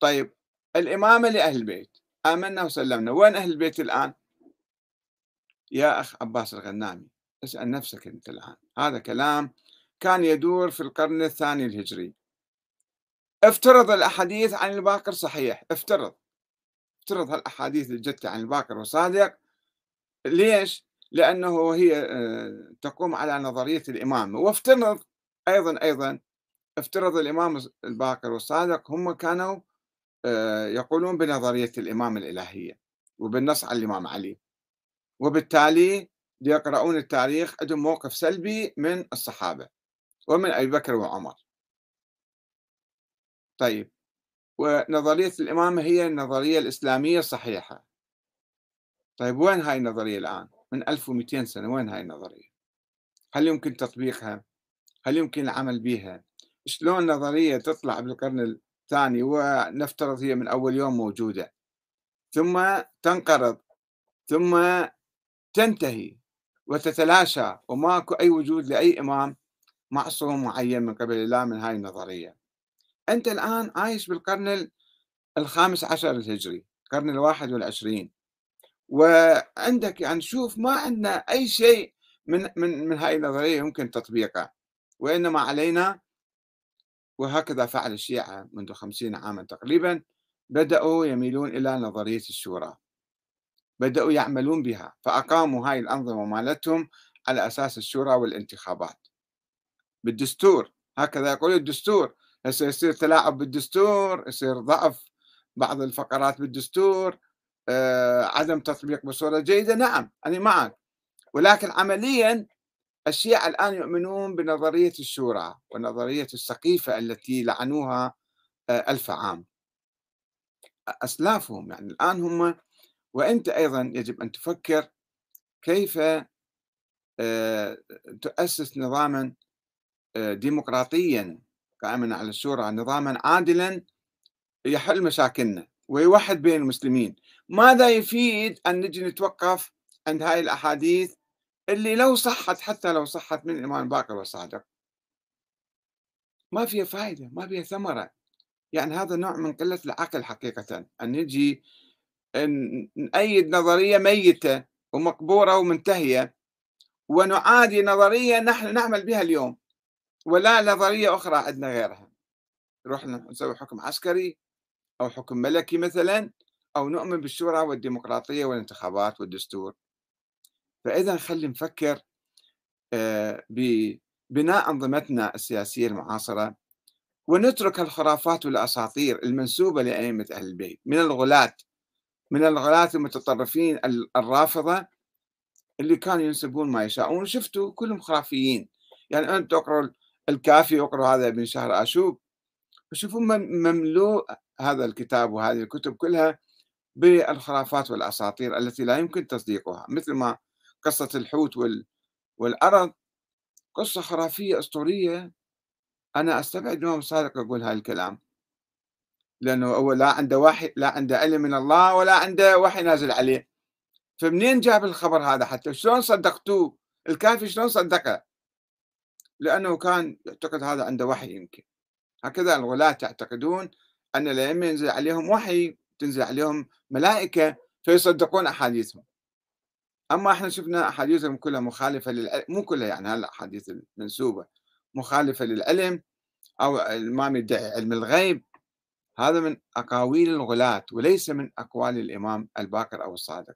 طيب الإمامة لأهل البيت آمنا وسلمنا وين أهل البيت الآن؟ يا أخ عباس الغنامي اسأل نفسك أنت الآن هذا كلام كان يدور في القرن الثاني الهجري. افترض الأحاديث عن الباقر صحيح افترض افترض هالأحاديث اللي جت عن الباقر وصادق. ليش؟ لأنه هي آه، تقوم على نظرية الإمامة وافترض أيضا أيضا افترض الإمام الباقر والصادق هم كانوا يقولون بنظرية الإمامة الإلهية وبالنص على الإمام علي. وبالتالي ليقرؤون التاريخ عندهم موقف سلبي من الصحابة ومن أبي بكر وعمر. طيب ونظرية الإمامة هي النظرية الإسلامية الصحيحة. طيب وين هاي النظرية الآن؟ من 1200 سنة وين هاي النظرية؟ هل يمكن تطبيقها؟ هل يمكن العمل بها شلون نظرية تطلع بالقرن الثاني ونفترض هي من أول يوم موجودة. ثم تنقرض ثم تنتهي وتتلاشى وماكو أي وجود لأي إمام معصوم معين من قبل الله من هاي النظرية. أنت الآن عايش بالقرن الخامس عشر الهجري القرن الواحد والعشرين. وعندك يعني شوف ما عندنا أي شيء من من من هاي النظرية يمكن تطبيقه وإنما علينا وهكذا فعل الشيعة منذ خمسين عاما تقريبا بدأوا يميلون إلى نظرية الشورى. بدأوا يعملون بها فأقاموا هاي الأنظمة مالتهم على أساس الشورى والانتخابات. بالدستور هكذا يقول الدستور. هسه يصير تلاعب بالدستور يصير ضعف بعض الفقرات بالدستور آه عدم تطبيق بصورة جيدة. نعم أنا معك. ولكن عمليا الشيعة الآن يؤمنون بنظرية الشورى ونظرية السقيفة التي لعنوها آه ألف عام. أسلافهم يعني الآن هم وأنت أيضا يجب أن تفكر كيف آه، تؤسس نظاما آه، ديمقراطيا قائما على الشورى نظاما عادلا يحل مشاكلنا ويوحد بين المسلمين. ماذا يفيد أن نجي نتوقف عند هاي الأحاديث؟ اللي لو صحت حتى لو صحت من الإمام باقر والصادق ما فيها فائدة ما فيها ثمرة. يعني هذا نوع من قلة العقل حقيقة. أن نجي نأيد نظرية ميتة ومقبورة ومنتهية ونعادي نظرية نحن نعمل بها اليوم ولا نظرية أخرى عندنا غيرها. نروح نسوي حكم عسكري أو حكم ملكي مثلا أو نؤمن بالشورى والديمقراطية والانتخابات والدستور. فإذا خلي نفكر آه، ببناء أنظمتنا السياسية المعاصرة ونترك الخرافات والأساطير المنسوبة لأئمة أهل البيت. من الغلاة من الغلاة المتطرفين الرافضة اللي كانوا ينسبون ما يشاءون. وشفتوا كلهم خرافيين. يعني أنت تقرأ الكافي واقرأ هذا ابن شهر آشوب. وشوفوا مملوء هذا الكتاب وهذه الكتب كلها بالخرافات والأساطير التي لا يمكن تصديقها. مثل ما قصة الحوت والأرض قصة خرافية أسطورية. أنا أستبعد الإمام الصادق يقول هذا الكلام لأنه هو لا عنده وحي لا عنده علم من الله ولا عنده وحي نازل عليه. فمنين جاب الخبر هذا؟ حتى شلون صدقتوه؟ الكافي شلون صدقه؟ لأنه كان يعتقد هذا عنده وحي يمكن. هكذا الغلاة يعتقدون أن الأئمة ينزل عليهم وحي تنزل عليهم ملائكة فيصدقون أحاديثهم. أما إحنا شفنا أحاديثهم كلها مخالفة للعلم مو كلها يعني هالأحاديث المنسوبة مخالفة للعلم أو الإمام يدعي علم الغيب. هذا من أقاويل الغلاة وليس من أقوال الإمام الباقر أو الصادق.